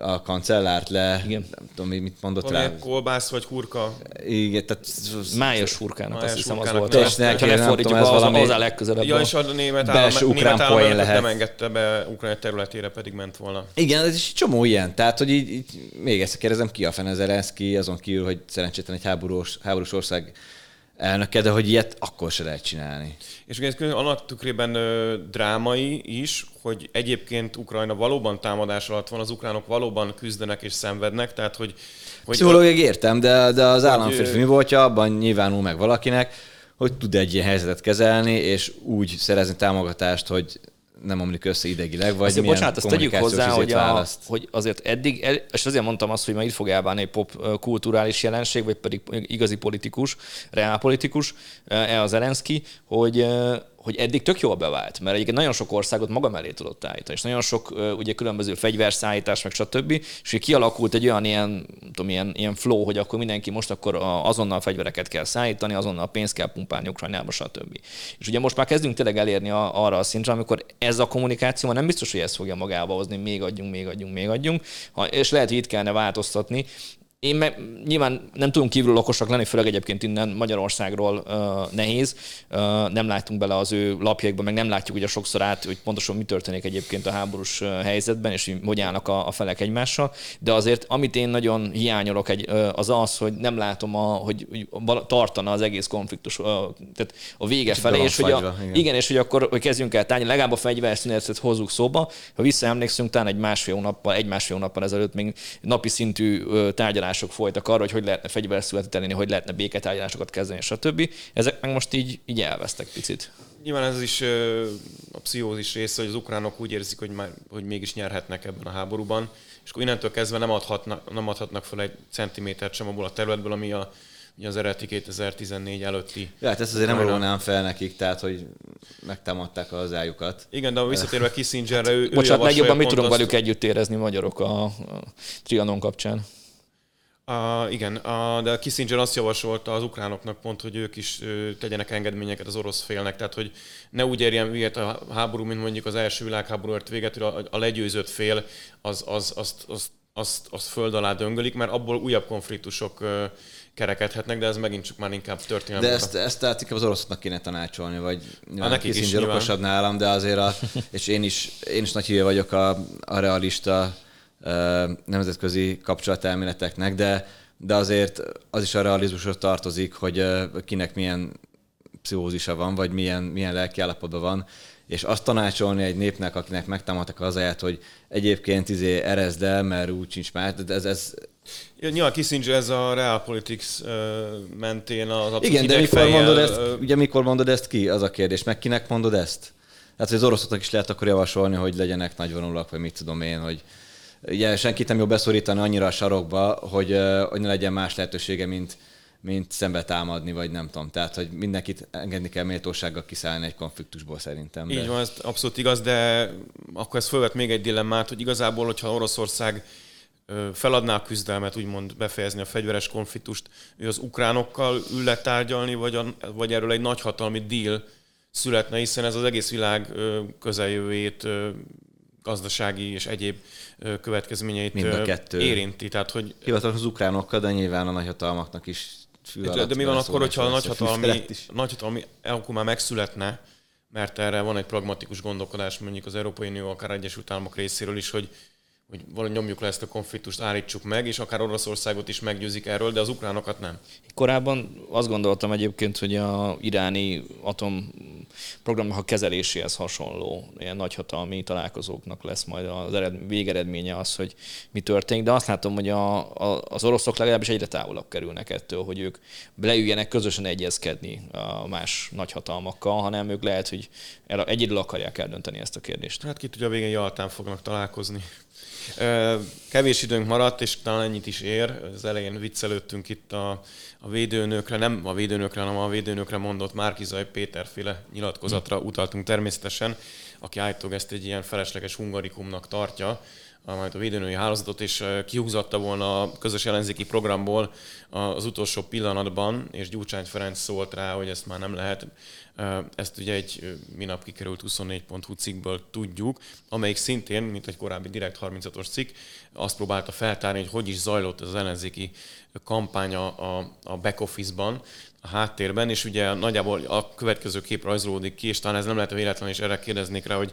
Speaker 3: a kancellárt le,
Speaker 2: Igen.
Speaker 3: nem tudom, mit mondott Valami rá.
Speaker 1: Kolbász vagy hurka?
Speaker 3: Igen, tehát...
Speaker 2: Májas hurkának, azt hiszem az volt.
Speaker 3: És neki, ha lefordítjuk, az, valami...
Speaker 2: az a legközelebb.
Speaker 1: Ja, és a német állam, ukrán poén lehet. nem engedte be Ukrajna területére, pedig ment volna.
Speaker 3: Igen, ez is csomó ilyen. Tehát, hogy így, így még ezt kérdezem, ki a fene Zelenszky, azon kívül, hogy szerencsétlen egy háborús, háborús ország elnöke, de hogy ilyet akkor se lehet csinálni.
Speaker 1: És ugye ez annak tükrében ö, drámai is, hogy egyébként Ukrajna valóban támadás alatt van, az ukránok valóban küzdenek és szenvednek, tehát hogy...
Speaker 3: hogy Pszichológiai értem, de, de az államférfi mi voltja, abban nyilvánul meg valakinek, hogy tud egy ilyen helyzetet kezelni, és úgy szerezni támogatást, hogy nem omlik össze idegileg, vagy azért,
Speaker 2: bocsánat, azt tegyük hozzá, hogy, a, hogy azért eddig, és azért mondtam azt, hogy ma itt fog elbánni egy pop kulturális jelenség, vagy pedig igazi politikus, reálpolitikus, e az Zelenszky, hogy hogy eddig tök jól bevált, mert egyébként nagyon sok országot maga mellé tudott állítani, és nagyon sok ugye különböző fegyverszállítás, meg stb. És hogy kialakult egy olyan ilyen, tudom, ilyen, ilyen flow, hogy akkor mindenki most akkor azonnal fegyvereket kell szállítani, azonnal pénzt kell pumpálni Ukrajnába, stb. És ugye most már kezdünk tényleg elérni a, arra a szintre, amikor ez a kommunikáció nem biztos, hogy ezt fogja magába hozni, még adjunk, még adjunk, még adjunk, és lehet, hogy itt kellene változtatni, én me, nyilván nem tudunk kívül okosak lenni, főleg egyébként innen Magyarországról uh, nehéz. Uh, nem látunk bele az ő lapjaikba, meg nem látjuk ugye sokszor át, hogy pontosan mi történik egyébként a háborús helyzetben, és hogy állnak a, a felek egymással. De azért, amit én nagyon hiányolok, egy, uh, az az, hogy nem látom, a, hogy, hogy tartana az egész konfliktus, uh, tehát a vége Kicsit felé, és hogy a, igen. igen. és hogy akkor hogy kezdjünk el tárgyalni, legalább a fegyverszünetet hozzuk szóba. Ha visszaemlékszünk, talán egy másfél hónappal, egy másfél hónappal ezelőtt még napi szintű uh, tárgyalás tárgyalások folytak arra, hogy hogy lehetne fegyverszületet elérni, hogy lehetne béketárgyalásokat kezdeni, stb. Ezek meg most így, így elvesztek picit.
Speaker 1: Nyilván ez is a pszichózis része, hogy az ukránok úgy érzik, hogy, már, hogy mégis nyerhetnek ebben a háborúban, és akkor innentől kezdve nem adhatnak, nem adhatnak fel egy centimétert sem abból a területből, ami a, az eredeti 2014 előtti.
Speaker 3: Ja, hát ezt azért nem rónám fel nekik, tehát hogy megtámadták az ájukat.
Speaker 1: Igen, de visszatérve Kissingerre, ő,
Speaker 2: Bocsánat, legjobban mit tudunk velük együtt érezni magyarok a, a Trianon kapcsán?
Speaker 1: Uh, igen, uh, de Kissinger azt javasolta az ukránoknak pont, hogy ők is uh, tegyenek engedményeket az orosz félnek, tehát hogy ne úgy érjen véget a háború, mint mondjuk az első világháború ért véget, hogy a, a legyőzött fél az, az, azt, azt, azt, azt föld alá döngölik, mert abból újabb konfliktusok uh, kerekedhetnek, de ez megint csak már inkább történelmi.
Speaker 3: De ezt, ezt tehát inkább az oroszoknak kéne tanácsolni, vagy nyilván Kissinger okosabb nálam, de azért a, és én is, én is nagy híve vagyok a, a realista nemzetközi kapcsolatelméleteknek, de, de azért az is a realizmusra tartozik, hogy kinek milyen pszichózisa van, vagy milyen, milyen lelkiállapotban van, és azt tanácsolni egy népnek, akinek megtámadtak az aját, hogy egyébként izé erezd el, mert úgy sincs már, de ez, ez
Speaker 1: Ja, nyilván Kissinger ez a realpolitics mentén az
Speaker 3: Igen, de mikor mondod ezt, ugye mikor mondod ezt ki, az a kérdés, meg kinek mondod ezt? Hát, hogy az oroszoknak is lehet akkor javasolni, hogy legyenek nagyvonulak, vagy mit tudom én, hogy ugye senkit nem jó beszorítani annyira a sarokba, hogy, hogy ne legyen más lehetősége, mint, mint szembe támadni, vagy nem tudom. Tehát, hogy mindenkit engedni kell méltósággal kiszállni egy konfliktusból szerintem.
Speaker 1: De... Így van, ez abszolút igaz, de akkor ez fölvet még egy dilemmát, hogy igazából, hogyha Oroszország feladná a küzdelmet, úgymond befejezni a fegyveres konfliktust, ő az ukránokkal ül le tárgyalni, vagy, a, vagy erről egy nagyhatalmi deal születne, hiszen ez az egész világ közeljövőjét gazdasági és egyéb következményeit Mind a kettő. érinti. Tehát, hogy...
Speaker 3: Hivatalos az ukránokkal, de nyilván a nagyhatalmaknak is
Speaker 1: De, de mi van akkor, hogyha a nagyhatalmi, nagyhatalmi akkor már megszületne, mert erre van egy pragmatikus gondolkodás mondjuk az Európai Unió, akár Egyesült Államok részéről is, hogy hogy valahogy nyomjuk le ezt a konfliktust, állítsuk meg, és akár Oroszországot is meggyőzik erről, de az ukránokat nem.
Speaker 2: Korábban azt gondoltam egyébként, hogy a iráni atomprogramnak a kezeléséhez hasonló ilyen nagyhatalmi találkozóknak lesz majd az ered, végeredménye az, hogy mi történik, de azt látom, hogy a, a, az oroszok legalábbis egyre távolabb kerülnek ettől, hogy ők leüljenek közösen egyezkedni a más nagyhatalmakkal, hanem ők lehet, hogy egyedül akarják eldönteni ezt a kérdést.
Speaker 1: Hát ki tudja, a végén Jaltán fognak találkozni. Kevés időnk maradt, és talán ennyit is ér. Az elején viccelődtünk itt a, a védőnőkre, nem a védőnőkre, hanem a védőnőkre mondott Márkizaj Péterféle nyilatkozatra utaltunk természetesen, aki állítólag ezt egy ilyen felesleges hungarikumnak tartja, majd a védőnői hálózatot, és kihúzatta volna a közös ellenzéki programból az utolsó pillanatban, és Gyurcsány Ferenc szólt rá, hogy ezt már nem lehet. Ezt ugye egy minap kikerült 24.hu cikkből tudjuk, amelyik szintén, mint egy korábbi Direkt 36-os cikk, azt próbálta feltárni, hogy hogy is zajlott az ellenzéki kampány a, a back office-ban, a háttérben, és ugye nagyjából a következő kép rajzolódik ki, és talán ez nem lehet véletlen, és erre kérdeznék rá, hogy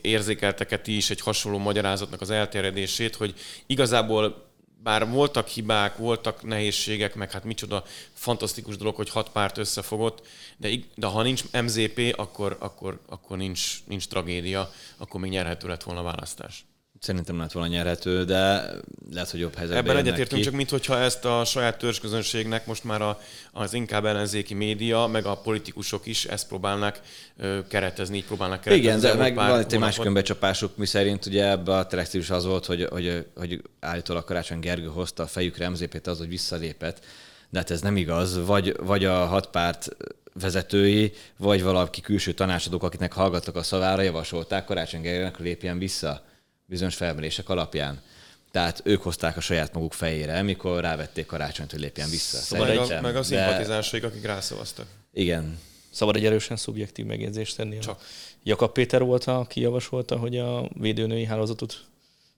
Speaker 1: érzékeltek-e ti is egy hasonló magyarázatnak az elterjedését, hogy igazából bár voltak hibák, voltak nehézségek, meg hát micsoda fantasztikus dolog, hogy hat párt összefogott, de, de ha nincs MZP, akkor, akkor, akkor nincs, nincs tragédia, akkor még nyerhető lett volna a választás.
Speaker 3: Szerintem lett volna nyerhető, de lehet, hogy jobb helyzetben
Speaker 1: Ebben egyetértünk, csak mintha ezt a saját törzsközönségnek most már a, az inkább ellenzéki média, meg a politikusok is ezt próbálnak ö, keretezni, így próbálnak keretezni.
Speaker 3: Igen, de meg van egy másik önbecsapásuk, mi szerint ugye ebbe a telex az volt, hogy, hogy, hogy állítólag Karácsony Gergő hozta a fejükre MZP-t az, hogy visszalépett. De hát ez nem igaz. Vagy, vagy a hat párt vezetői, vagy valaki külső tanácsadók, akiknek hallgattak a szavára, javasolták Karácsony Gergőnek, lépjen vissza bizonyos felmérések alapján. Tehát ők hozták a saját maguk fejére, mikor rávették karácsonyt, hogy lépjen vissza.
Speaker 1: Szóval meg, a, meg a szimpatizánsaik, de... akik rászavaztak.
Speaker 3: Igen.
Speaker 2: Szabad egy erősen szubjektív megjegyzést tenni. Csak. Jakab Péter volt, aki javasolta, hogy a védőnői hálózatot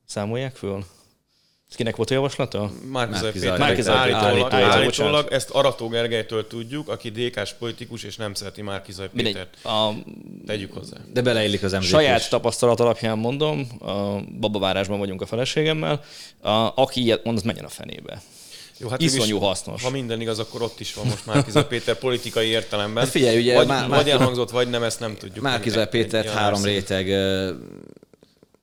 Speaker 2: számolják föl? Ez kinek volt a javaslata?
Speaker 1: Márkizaj Péter. Márkizaj állítólag, állítólag, ezt Arató Gergelytől tudjuk, aki DK-s politikus, és nem szereti Márkizaj Pétert. A... Tegyük hozzá.
Speaker 3: De beleillik az említés.
Speaker 2: Saját tapasztalat alapján mondom, a babavárásban vagyunk a feleségemmel, a, aki ilyet mond, az menjen a fenébe. Jó, hát Iszonyú is, hasznos.
Speaker 1: Ha minden igaz, akkor ott is van most Márkizaj Péter politikai értelemben.
Speaker 3: Hát figyelj, ugye
Speaker 1: vagy, Már, vagy elhangzott, vagy nem, ezt nem tudjuk.
Speaker 3: Márkizaj Péter három réteg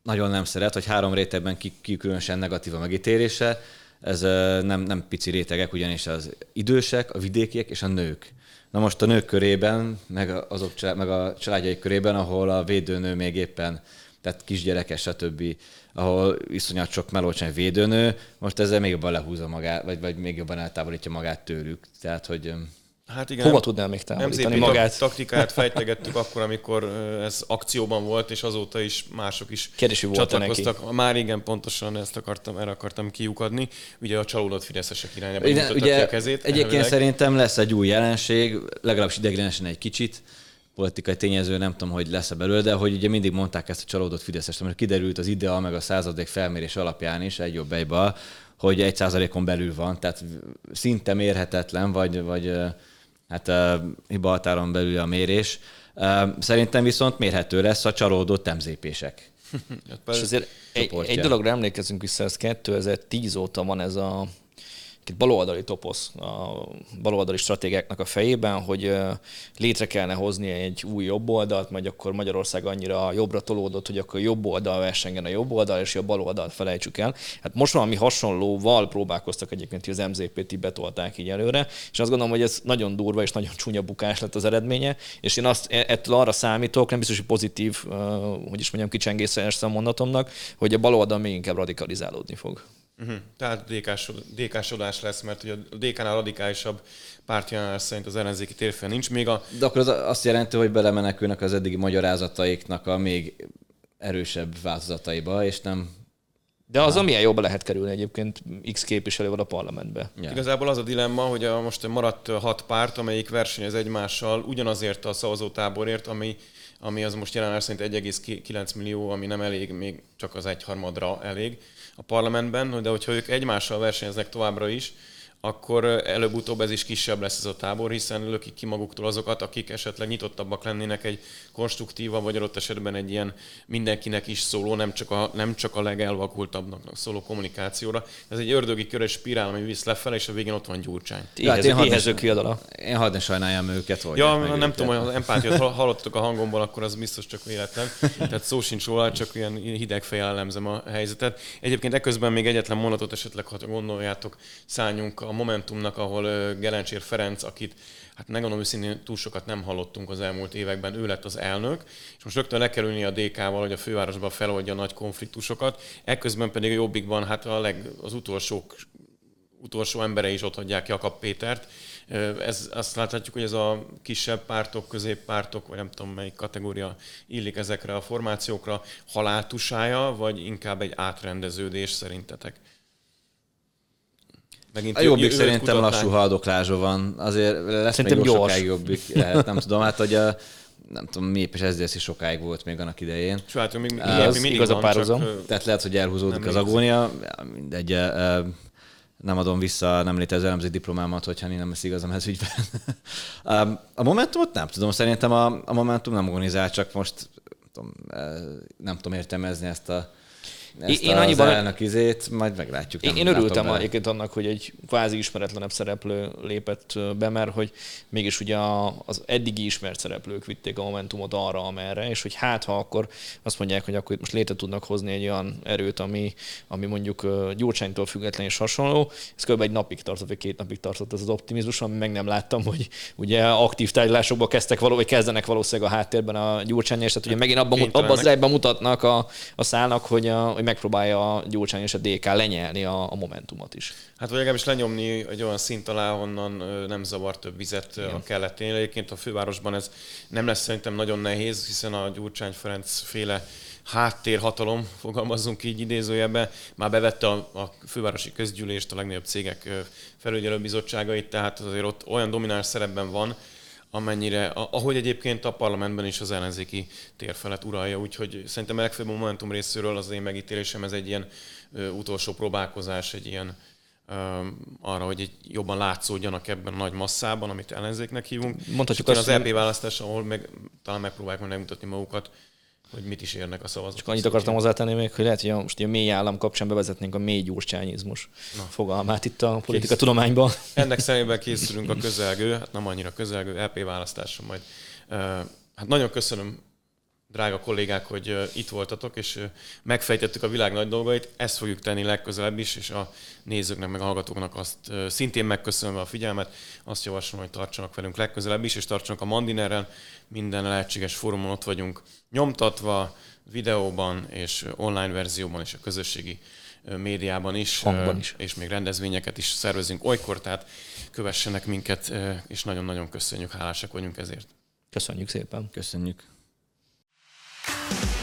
Speaker 3: nagyon nem szeret, hogy három rétegben ki, ki különösen negatív a megítélése. Ez nem, nem pici rétegek, ugyanis az idősek, a vidékiek és a nők. Na most a nők körében, meg, azok, meg a családjaik körében, ahol a védőnő még éppen, tehát kisgyerekes, stb., ahol iszonyat sok melócsány védőnő, most ezzel még jobban lehúzza magát, vagy, vagy még jobban eltávolítja magát tőlük. Tehát, hogy
Speaker 2: Hát igen. Hova tudnál még távolítani
Speaker 1: MZP
Speaker 2: magát?
Speaker 1: taktikát fejtegettük akkor, amikor ez akcióban volt, és azóta is mások is
Speaker 2: Kérdési
Speaker 1: csatlakoztak. Neki. Már igen, pontosan ezt akartam, erre akartam kiukadni. Ugye a csalódott fideszesek irányába
Speaker 3: Igen, ugye, a kezét. Egyébként elvileg. szerintem lesz egy új jelenség, legalábbis ideiglenesen egy kicsit, politikai tényező, nem tudom, hogy lesz-e belőle, de hogy ugye mindig mondták ezt a csalódott Fideszest, mert kiderült az IDEA meg a századék felmérés alapján is egy jobb egybe, hogy egy százalékon belül van, tehát szinte mérhetetlen, vagy, vagy hát a hiba határon belül a mérés. Szerintem viszont mérhető lesz a csalódott MZP-sek.
Speaker 2: És azért egy, egy dologra emlékezünk vissza, ez 2010 óta van ez a itt baloldali toposz a baloldali stratégiáknak a fejében, hogy létre kellene hozni egy új jobb oldalt, majd akkor Magyarország annyira jobbra tolódott, hogy akkor jobb oldal versengen a jobb oldal, és a bal oldalt felejtsük el. Hát most valami hasonlóval próbálkoztak egyébként, hogy az MZP-t betolták így előre, és azt gondolom, hogy ez nagyon durva és nagyon csúnya bukás lett az eredménye, és én azt e, ettől arra számítok, nem biztos, hogy pozitív, hogy is mondjam, kicsengészes a mondatomnak, hogy a bal oldal még inkább radikalizálódni fog.
Speaker 1: Uh-huh. Tehát DK-sodás lesz, mert ugye a DK-nál radikálisabb pártjelenás szerint az ellenzéki térfél nincs még a...
Speaker 3: De akkor az azt jelenti, hogy belemenekülnek az eddigi magyarázataiknak a még erősebb változataiba, és nem
Speaker 2: de az, amilyen jobban lehet kerülni egyébként X képviselővel a parlamentbe.
Speaker 1: Ja. Igazából az a dilemma, hogy a, most maradt hat párt, amelyik versenyez egymással ugyanazért a szavazótáborért, ami, ami az most jelenleg szerint 1,9 millió, ami nem elég, még csak az egyharmadra elég a parlamentben, de hogyha ők egymással versenyeznek továbbra is, akkor előbb-utóbb ez is kisebb lesz ez a tábor, hiszen lökik ki maguktól azokat, akik esetleg nyitottabbak lennének egy konstruktívabb, vagy adott esetben egy ilyen mindenkinek is szóló, nem csak a, nem csak a legelvakultabbnak szóló kommunikációra. Ez egy ördögi körös spirál, ami visz lefelé, és a végén ott van Gyurcsány.
Speaker 2: Hát én éhező kiadala.
Speaker 3: Én hadd ne sajnáljam őket.
Speaker 1: Ja, nem őket. tudom, hogy az empátiát hallottok a hangomból, akkor az biztos csak véletlen. Tehát szó sincs róla, csak ilyen hideg fejjel elemzem a helyzetet. Egyébként eközben még egyetlen mondatot esetleg, ha gondoljátok, szálljunk a Momentumnak, ahol Gelencsér Ferenc, akit hát megmondom őszintén túl sokat nem hallottunk az elmúlt években, ő lett az elnök, és most rögtön le kell a DK-val, hogy a fővárosban feloldja a nagy konfliktusokat, ekközben pedig a Jobbikban hát a leg, az utolsó, utolsó embere is ott hagyják Jakab Pétert. Ez, azt láthatjuk, hogy ez a kisebb pártok, középpártok, vagy nem tudom melyik kategória illik ezekre a formációkra, haláltusája, vagy inkább egy átrendeződés szerintetek?
Speaker 3: Megint a jobbik szerintem kutatnánk. lassú haldoklásra van. Azért lesz szerintem még sokáig jobbik. Lehet, nem tudom, hát hogy a, nem tudom, mi épp SZDSZ is sokáig volt még annak idején.
Speaker 1: És hát, még, az, igaz a
Speaker 3: párhuzam. Tehát lehet, hogy elhúzódik az agónia. Mindegy, nem adom vissza nem létező elemző diplomámat, hogyha nem lesz igazam ez ügyben. a Momentumot nem tudom, szerintem a, a Momentum nem organizál, csak most nem tudom, nem tudom értelmezni ezt a ezt
Speaker 2: Én annyiban-
Speaker 3: az elnök izét, majd meglátjuk.
Speaker 2: Én, én örültem egyébként annak, hogy egy kvázi ismeretlenebb szereplő lépett be, mert hogy mégis ugye az eddigi ismert szereplők vitték a Momentumot arra, amerre, és hogy hát ha akkor azt mondják, hogy akkor itt most létre tudnak hozni egy olyan erőt, ami, ami mondjuk Gyurcsánytól független és hasonló. Ez kb. egy napig tartott, vagy két napig tartott ez az optimizmus, ami meg nem láttam, hogy ugye aktív tárgyalásokba kezdtek való, vagy kezdenek valószínűleg a háttérben a Gyurcsány, és tehát ugye megint abban, abban az irányban mutatnak a, a szállnak, hogy, a, hogy megpróbálja a Gyurcsány és a DK lenyelni a, a Momentumot is.
Speaker 1: Hát vagy legalábbis lenyomni egy olyan szint alá, honnan ö, nem zavar több vizet ö, a kelletén. Egyébként a fővárosban ez nem lesz szerintem nagyon nehéz, hiszen a Gyurcsány Ferenc féle háttérhatalom, fogalmazzunk így idézőjebben, már bevette a, a fővárosi közgyűlést, a legnagyobb cégek felügyelőbizottságait, tehát azért ott olyan domináns szerepben van, amennyire, ahogy egyébként a parlamentben is az ellenzéki térfelet uralja, úgyhogy szerintem a legfőbb a Momentum részéről az én megítélésem, ez egy ilyen ö, utolsó próbálkozás, egy ilyen ö, arra, hogy egy jobban látszódjanak ebben a nagy masszában, amit ellenzéknek hívunk.
Speaker 2: Mondhatjuk
Speaker 1: És
Speaker 2: azt,
Speaker 1: az EP választás, ahol meg, talán megpróbálják majd megmutatni magukat, hogy mit is érnek a szavazók.
Speaker 2: Csak annyit akartam hozzátenni még, hogy lehet, hogy most a mély állam kapcsán bevezetnénk a mély gyurcsányizmus fogalmát itt a politika tudományban.
Speaker 1: Ennek szemében készülünk a közelgő, hát nem annyira közelgő LP választásra majd. Hát nagyon köszönöm, drága kollégák, hogy itt voltatok, és megfejtettük a világ nagy dolgait. Ezt fogjuk tenni legközelebb is, és a nézőknek, meg a hallgatóknak azt szintén megköszönve a figyelmet, azt javaslom, hogy tartsanak velünk legközelebb is, és tartsanak a Mandinerrel. Minden lehetséges fórumon ott vagyunk nyomtatva, videóban és online verzióban és a közösségi médiában is,
Speaker 2: Hangban is.
Speaker 1: és még rendezvényeket is szervezünk olykor, tehát kövessenek minket, és nagyon-nagyon köszönjük, hálásak vagyunk ezért.
Speaker 2: Köszönjük szépen.
Speaker 3: Köszönjük. Bye.